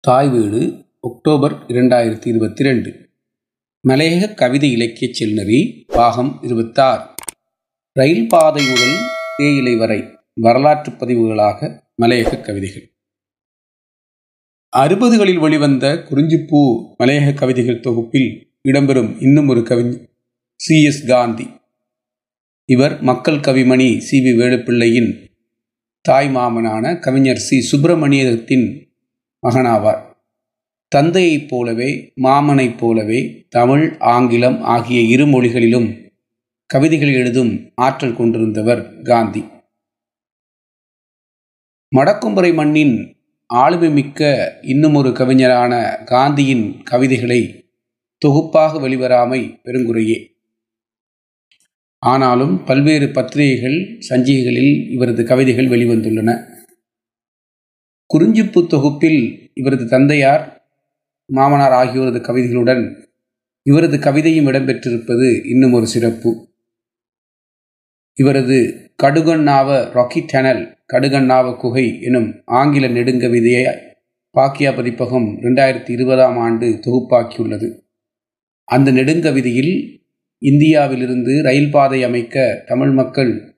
தாய் வீடு அக்டோபர் இரண்டாயிரத்தி இருபத்தி ரெண்டு மலையக கவிதை இலக்கியச் செல்நெறி பாகம் இருபத்தாறு. ரயில் பாதை முதல் தேயிலை வரை வரலாற்று பதிவுகளாக மலையக கவிதைகள். அறுபதுகளில் வெளிவந்த குறிஞ்சிப்பூ மலையக கவிதைகள் தொகுப்பில் இடம்பெறும் இன்னும் ஒரு கவிஞர் சி. எஸ். காந்தி. இவர் மக்கள் கவிமணி சி. வி. வேலுப்பிள்ளையின் தாய் மாமனான கவிஞர் சி. சுப்பிரமணியத்தின் மகனாவார். தந்தையைப் போலவே மாமனைப் போலவே தமிழ் ஆங்கிலம் ஆகிய இரு மொழிகளிலும் கவிதைகள் எழுதும் ஆற்றல் கொண்டிருந்தவர் காந்தி. மடக்கும்பறை மண்ணின் ஆளுமைமிக்க இன்னுமொரு கவிஞரான காந்தியின் கவிதைகளை தொகுப்பாக வெளிவராமை பெருங்குறையே. ஆனாலும் பல்வேறு பத்திரிகைகள் சஞ்சிகைகளில் இவரது கவிதைகள் வெளிவந்துள்ளன. குறிஞ்சிப்பு தொகுப்பில் இவரது தந்தையார் மாமனார் ஆகியோரது கவிதைகளுடன் இவரது கவிதையும் இடம்பெற்றிருப்பது இன்னும் ஒரு சிறப்பு. இவரது கடுகண்ணாவ ராக்கி டேனல் கடுகண்ணாவ குகை எனும் ஆங்கில நெடுங்கவிதையை பாக்கியா பதிப்பகம் ரெண்டாயிரத்தி இருபதாம் ஆண்டு தொகுப்பாக்கியுள்ளது. அந்த நெடுங்கவிதையில் இந்தியாவிலிருந்து ரயில் பாதை அமைக்க தமிழ் மக்கள்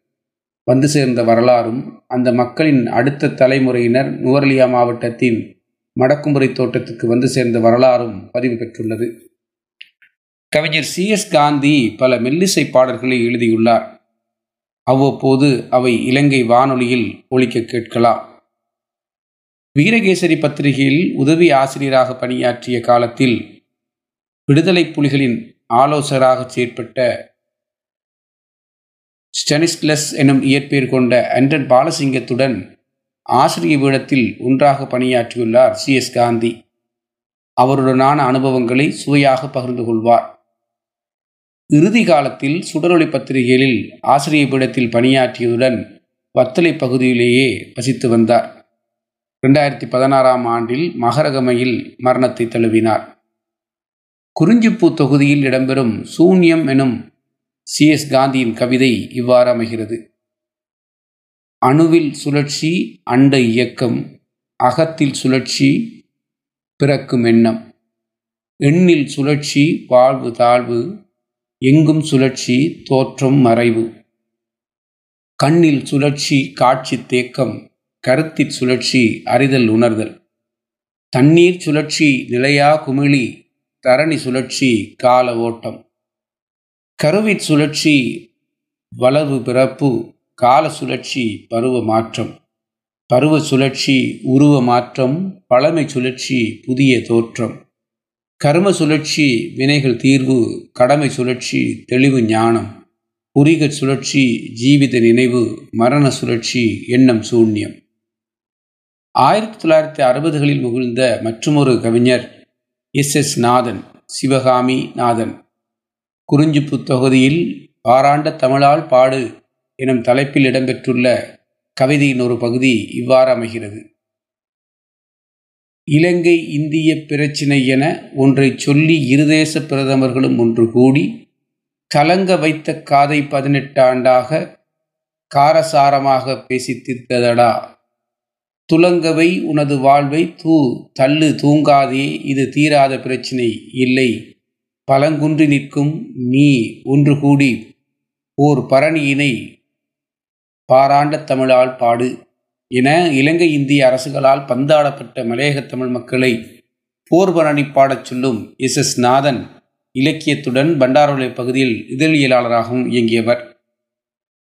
வந்து சேர்ந்த வரலாறும் அந்த மக்களின் அடுத்த தலைமுறையினர் நுவரலியா மாவட்டத்தின் மடக்குமுறை தோட்டத்துக்கு வந்து சேர்ந்த வரலாறும் பதிவு பெற்றுள்ளது. கவிஞர் சி. எஸ். காந்தி பல மெல்லிசை பாடல்களை எழுதியுள்ளார். அவ்வப்போது அவை இலங்கை வானொலியில் ஒழிக்க கேட்கலாம். வீரகேசரி பத்திரிகையில் உதவி ஆசிரியராக பணியாற்றிய காலத்தில் விடுதலை புலிகளின் ஆலோசகராக செயற்பட்ட ஸ்டனிஸ்லஸ் எனும் இயற்பெயர் கொண்ட அண்டன் பாலசிங்கத்துடன் ஆசிரிய பீடத்தில் ஒன்றாக பணியாற்றியுள்ளார் சி. எஸ். காந்தி. அவருடனான அனுபவங்களை சுவையாக பகிர்ந்து கொள்வார். இறுதி காலத்தில் சுடரொளி பத்திரிகைகளில் ஆசிரிய பீடத்தில் பணியாற்றியதுடன் வத்தலை பகுதியிலேயே வசித்து வந்தார். ரெண்டாயிரத்தி பதினாறாம் ஆண்டில் மகரகமையில் மரணத்தை தழுவினார். குறிஞ்சிப்பூ தொகுதியில் இடம்பெறும் சூன்யம் எனும் சி. எஸ். காந்தியின் கவிதை இவ்வாறு அமைகிறது. அணுவில் சுழற்சி அண்ட இயக்கம் அகத்தில் சுழற்சி பிறக்கும் எண்ணம். எண்ணில் சுழற்சி வாழ்வு தாழ்வு எங்கும் சுழற்சி தோற்றம் மறைவு. கண்ணில் சுழற்சி காட்சி தேக்கம் கருத்தில் சுழற்சி அறிதல் உணர்தல். தண்ணீர் சுழற்சி நிலையா குமிழி தரணி சுழற்சி கால ஓட்டம். கருவி சுழற்சி வளவு பிறப்பு கால சுழற்சி பருவ மாற்றம். பருவ சுழற்சி உருவ மாற்றம் பழமை சுழற்சி புதிய தோற்றம். கர்ம சுழற்சி வினைகள் தீர்வு கடமை சுழற்சி தெளிவு ஞானம். புரிக சுழற்சி ஜீவித நினைவு மரண சுழற்சி எண்ணம் சூன்யம். ஆயிரத்தி தொள்ளாயிரத்தி அறுபதுகளில் முகிழ்ந்த மற்றொரு கவிஞர் எஸ் எஸ் நாதன் சிவகாமி நாதன் குறிஞ்சிப்பு தொகுதியில் பாராண்ட தமிழால் பாடு எனும் தலைப்பில் இடம்பெற்றுள்ள கவிதையின் ஒரு பகுதி இவ்வாறு அமைகிறது. இலங்கை இந்திய பிரச்சினை என ஒன்றை சொல்லி இருதேச பிரதமர்களும் ஒன்று கூடி கலங்க வைத்த காதை பதினெட்டாண்டாக காரசாரமாக பேசி தீர்த்ததடா துலங்கவை உனது வாழ்வை தூ தள்ளு தூங்காதே இது தீராத பிரச்சினை இல்லை. பலங்குன்றி நிற்கும் நீ ஒன்று கூடி ஓர் பரணியினை பாராண்ட தமிழால் பாடு என இலங்கை இந்திய அரசுகளால் பந்தாடப்பட்ட மலையக தமிழ் மக்களை போர் பரணி பாடச் சொல்லும் எஸ். எஸ். நாதன் இலக்கியத்துடன் பண்டாரோலை பகுதியில் இதழியலாளராகவும் இயங்கியவர்.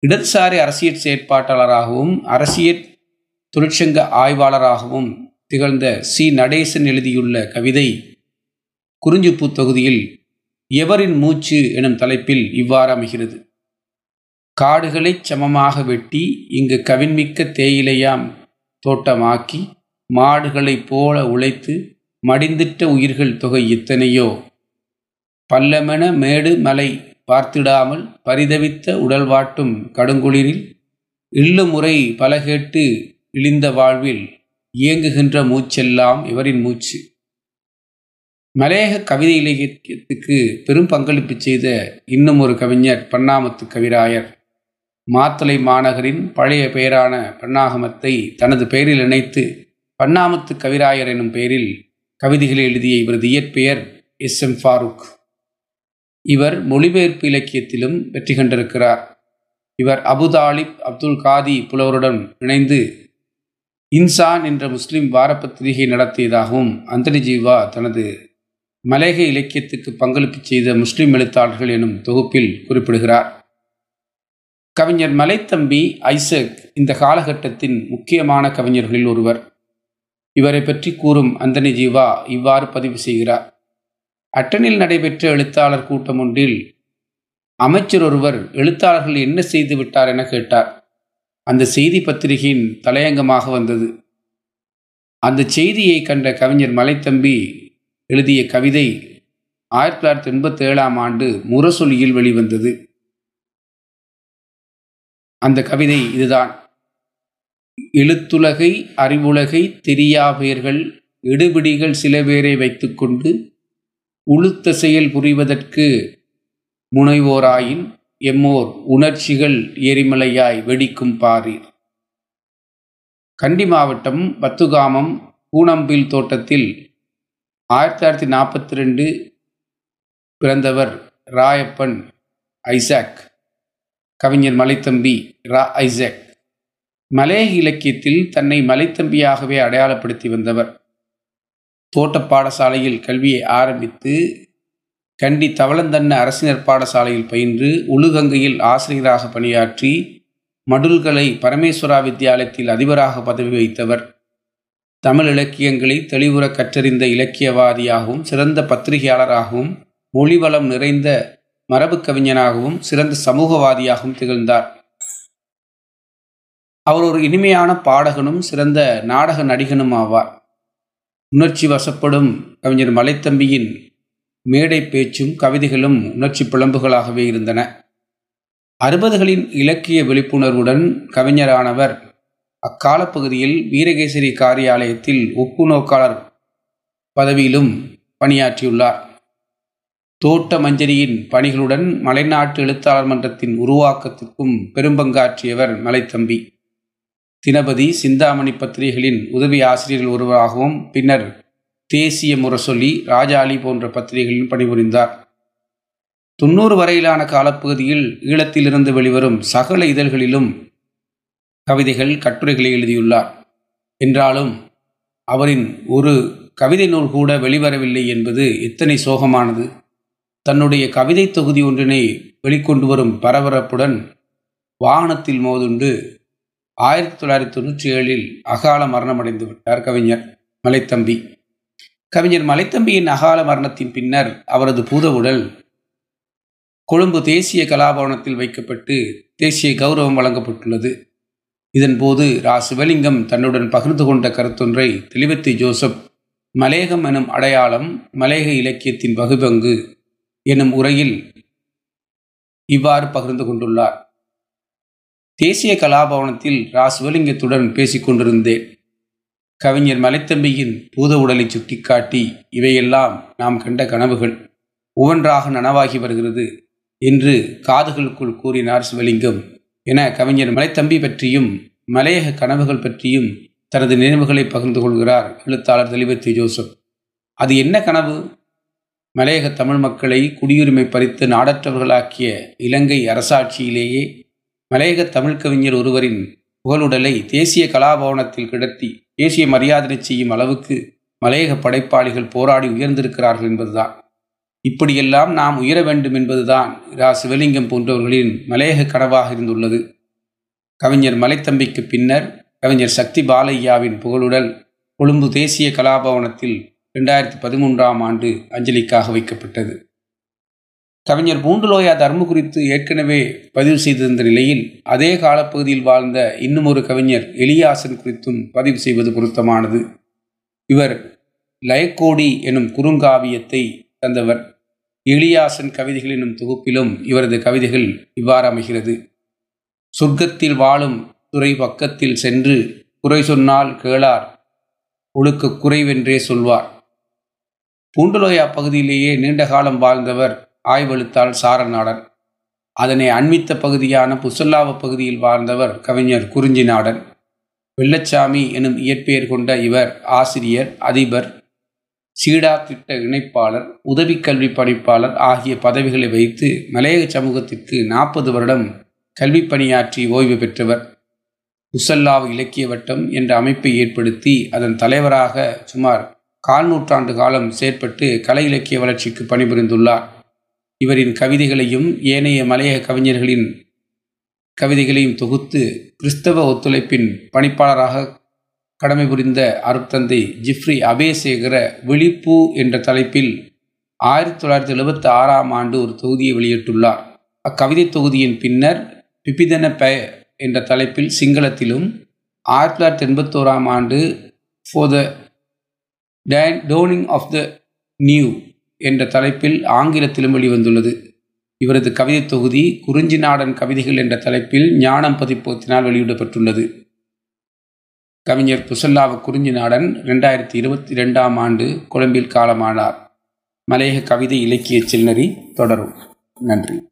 இடதுசாரி அரசியல் செயற்பாட்டாளராகவும் அரசியல் தொழிற்சங்க ஆய்வாளராகவும் திகழ்ந்த சி. நடேசன் எழுதியுள்ள கவிதை குறிஞ்சிப்பூ தொகுதியில் எவரின் மூச்சு எனும் தலைப்பில் இவ்வாறு அமைகிறது. காடுகளைச் சமமாக வெட்டி இங்கு கவின்மிக்க தேயிலையாம் தோட்டமாக்கி மாடுகளைப் போல உழைத்து மடிந்திட்ட உயிர்கள் தொகை எத்தனையோ? பல்லமென மேடு மலை பார்த்திடாமல் பரிதவித்த உடல் வாட்டும் கடுங்குளிரில் இல்லுமுறை பலகேட்டு பல கேட்டு இழிந்த வாழ்வில் இயங்குகின்ற மூச்செல்லாம் இவரின் மூச்சு? மலையக கவிதை இலக்கியத்துக்கு பெரும் பங்களிப்பு செய்த இன்னும் ஒரு கவிஞர் பன்னாமத்து கவிராயர். மாத்தளை மாநகரின் பழைய பெயரான பன்னாகமத்தை தனது பெயரில் இணைத்து பன்னாமத்து கவிராயர் எனும் பெயரில் கவிதைகளை எழுதிய இவரது இயற்பெயர் எஸ். எம். ஃபாரூக். இவர் மொழிபெயர்ப்பு இலக்கியத்திலும் வெற்றி கண்டிருக்கிறார். இவர் அபுதாலிப் அப்துல் காதி புலவருடன் இணைந்து இன்சான் என்ற முஸ்லிம் வாரப்பத்திரிகை நடத்தியதாகவும் அந்தனி ஜீவா தனது மலேக இலக்கியத்துக்கு பங்களிப்பு செய்த முஸ்லிம் எழுத்தாளர்கள் எனும் தொகுப்பில் குறிப்பிடுகிறார். கவிஞர் மலைத்தம்பி ஐசக் இந்த காலகட்டத்தின் முக்கியமான கவிஞர்களில் ஒருவர். இவரை பற்றி கூறும் அந்தனி ஜீவா இவ்வாறு பதிவு செய்கிறார். அட்டனில் நடைபெற்ற எழுத்தாளர் கூட்டம் ஒன்றில் அமைச்சர் ஒருவர் எழுத்தாளர்கள் என்ன செய்து விட்டார் என கேட்டார். அந்த செய்தி பத்திரிகையின் தலையங்கமாக வந்தது. அந்த செய்தியை கண்ட கவிஞர் மலைத்தம்பி எழுதிய கவிதை ஆயிரத்தி தொள்ளாயிரத்தி எண்பத்தி ஏழாம் ஆண்டு முரசொலியில் வெளிவந்தது. அந்த கவிதை இதுதான். எழுத்துலகை அறிவுலகை தெரியாபெயர்கள் இடுபிடிகள் எடுபிடிகள் சில பேரை வைத்துக்கொண்டு உளுத்த செயல் புரிவதற்கு முனைவோராயின் எம்மோர் உணர்ச்சிகள் எரிமலையாய் வெடிக்கும் பாரீர். கண்டி மாவட்டம் பத்துகாமம் பூனம்பில் தோட்டத்தில் ஆயிரத்தி தொள்ளாயிரத்தி நாற்பத்தி ரெண்டு பிறந்தவர் ராயப்பன் ஐசாக் கவிஞர் மலைத்தம்பி ரா ஐசாக். மலைய இலக்கியத்தில் தன்னை மலைத்தம்பியாகவே அடையாளப்படுத்தி வந்தவர். தோட்ட பாடசாலையில் கல்வியை ஆரம்பித்து கண்டி தவளந்தன்ன அரசினர் பாடசாலையில் பயின்று உலுகங்கையில் ஆசிரியராக பணியாற்றி மடுல்களை பரமேஸ்வரா வித்தியாலயத்தில் அதிபராக பதவி வைத்தவர் தமிழ் இலக்கியங்களை தெளிவுற கற்றறிந்த இலக்கியவாதியாகவும் சிறந்த பத்திரிகையாளராகவும் மொழிவளம் நிறைந்த மரபு கவிஞனாகவும் சிறந்த சமூகவாதியாகவும் திகழ்ந்தார். அவர் ஒரு இனிமையான பாடகனும் சிறந்த நாடக நடிகனும் ஆவார். உணர்ச்சி வசப்படும் கவிஞர் மலைத்தம்பியின் மேடை பேச்சும் கவிதைகளும் உணர்ச்சி புலம்புகளாகவே இருந்தன. அறுபதுகளின் இலக்கிய விழிப்புணர்வுடன் கவிஞரானவர் அக்காலப்பகுதியில் வீரகேசரி காரியாலயத்தில் ஒப்பு நோக்காளர் பதவியிலும் பணியாற்றியுள்ளார். தோட்ட மஞ்சரியின் பணிகளுடன் மலைநாட்டு எழுத்தாளர் மன்றத்தின் உருவாக்கத்திற்கும் பெரும்பங்காற்றியவர் மலைத்தம்பி. தினபதி சிந்தாமணி பத்திரிகைகளின் உதவி ஆசிரியர்கள் ஒருவராகவும் பின்னர் தேசிய முரசொலி ராஜாளி போன்ற பத்திரிகைகளில் பணிபுரிந்தார். தொண்ணூறு வரையிலான காலப்பகுதியில் ஈழத்திலிருந்து வெளிவரும் சகல இதழ்களிலும் கவிதைகள் கட்டுரைகளை எழுதியுள்ளார். என்றாலும் அவரின் ஒரு கவிதை நூல் கூட வெளிவரவில்லை என்பது எத்தனை சோகமானது. தன்னுடைய கவிதை தொகுதி ஒன்றினை வெளிக்கொண்டு வரும் பரபரப்புடன் வாகனத்தில் மோதுண்டு ஆயிரத்தி தொள்ளாயிரத்தி தொண்ணூற்றி ஏழில் அகால மரணமடைந்து விட்டார் கவிஞர் மலைத்தம்பி. கவிஞர் மலைத்தம்பியின் அகால மரணத்தின் பின்னர் அவரது பூத உடல் கொழும்பு தேசிய கலாபவனத்தில் வைக்கப்பட்டு தேசிய கௌரவம் வழங்கப்பட்டுள்ளது. இதன்போது ரா சிவலிங்கம் தன்னுடன் பகிர்ந்து கொண்ட கருத்தொன்றை தெளிவத்தி ஜோசப் மலேகம் எனும் அடையாளம் மலேக இலக்கியத்தின் வகுபங்கு எனும் உரையில் இவ்வாறு பகிர்ந்து கொண்டுள்ளார். தேசிய கலாபவனத்தில் ரா சிவலிங்கத்துடன் பேசிக்கொண்டிருந்தேன் கவிஞர் மலைத்தம்பியின் பூத உடலை சுட்டிக்காட்டி இவையெல்லாம் நாம் கண்ட கனவுகள். ஒவ்வொன்றாக நனவாகி வருகிறது என்று காதுகளுக்குள் கூறினார் சிவலிங்கம். என கவிஞர் மலைத்தம்பி பற்றியும் மலையக கனவுகள் பற்றியும் தனது நினைவுகளை பகிர்ந்து கொள்கிறார் எழுத்தாளர் தெளிவத்தி ஜோசப். அது என்ன கனவு? மலையக தமிழ் மக்களை குடியுரிமை பறித்து நாடற்றவர்களாக்கிய இலங்கை அரசாட்சியிலேயே மலையக தமிழ் கவிஞர் ஒருவரின் புகழுடலை தேசிய கலாபவனத்தில் கிடத்தி தேசிய மரியாதை செய்யும் அளவுக்கு மலையக படைப்பாளிகள் போராடி உயர்ந்திருக்கிறார்கள் என்பதுதான். இப்படியெல்லாம் நாம் உயர வேண்டும் என்பதுதான் ரா சிவலிங்கம் போன்றவர்களின் மலையக கனவாக இருந்துள்ளது. கவிஞர் மலைத்தம்பிக்கு பின்னர் கவிஞர் சக்தி பாலையாவின் புகழுடல் கொழும்பு தேசிய கலாபவனத்தில் இரண்டாயிரத்தி பதிமூன்றாம் ஆண்டு அஞ்சலிக்காக வைக்கப்பட்டது. கவிஞர் பூண்டுலோயா தர்ம குறித்து ஏற்கனவே பதிவு செய்திருந்த நிலையில் அதே காலப்பகுதியில் வாழ்ந்த இன்னும் ஒரு கவிஞர் எலியாசன் குறித்தும் பதிவு செய்வது பொருத்தமானது. இவர் லயக்கோடி எனும் குறுங்காவியத்தை தந்தவர் எளியாசன் கவிதைகள் எனும் தொகுப்பிலும் இவரது கவிதைகள் இவ்வாறு அமைகிறது. சொர்க்கத்தில் வாழும் துறை பக்கத்தில் சென்று குறை சொன்னால் கேளார் ஒழுக்க குறைவென்றே சொல்வார். பூண்டுலோயா பகுதியிலேயே நீண்ட காலம் வாழ்ந்தவர் ஆய்வெழுத்தால் சாரநாடன். அதனை அண்மித்த பகுதியான புசல்லாவ பகுதியில் வாழ்ந்தவர் கவிஞர் குறிஞ்சி நாடன் வெள்ளச்சாமி எனும் இயற்பெயர் கொண்ட இவர் ஆசிரியர் அதிபர் சீடா திட்ட இணைப்பாளர் உதவி கல்வி பணிப்பாளர் ஆகிய பதவிகளை வைத்து மலையக சமூகத்திற்கு நாற்பது வருடம் கல்வி பணியாற்றி ஓய்வு பெற்றவர். முசல்லாவு இலக்கிய வட்டம் என்ற அமைப்பை ஏற்படுத்தி அதன் தலைவராக சுமார் கால் நூற்றாண்டு காலம் செயற்பட்டு கலை இலக்கிய வளர்ச்சிக்கு பணிபுரிந்துள்ளார். இவரின் கவிதைகளையும் ஏனைய மலையக கவிஞர்களின் கவிதைகளையும் தொகுத்து கிறிஸ்தவ ஒத்துழைப்பின் பணிப்பாளராக கடமை புரிந்த அருத்தந்தை ஜிப்ரி அபேசேகர விழிப்பு என்ற தலைப்பில் ஆயிரத்தி தொள்ளாயிரத்தி எழுபத்தி ஆறாம் ஆண்டு ஒரு தொகுதியை வெளியிட்டுள்ளார். அக்கவிதை தொகுதியின் பின்னர் பிபிதன பெ என்ற தலைப்பில் சிங்களத்திலும் ஆயிரத்தி தொள்ளாயிரத்தி எண்பத்தோராம் ஆண்டு for the dawn dawning of the new என்ற தலைப்பில் ஆங்கிலத்திலும் வெளிவந்துள்ளது. இவரது கவிதை தொகுதி குறிஞ்சி நாடன் கவிதைகள் என்ற தலைப்பில் ஞானம் பதிப்பகத்தினால் வெளியிடப்பட்டுள்ளது. கவிஞர் புசல்லாவ குறிஞ்சி நாடன் ரெண்டாயிரத்தி இருபத்தி ரெண்டாம் ஆண்டு கொழும்பில் காலமானார். மலையக கவிதை இலக்கிய சில்லறி தொடரும். நன்றி.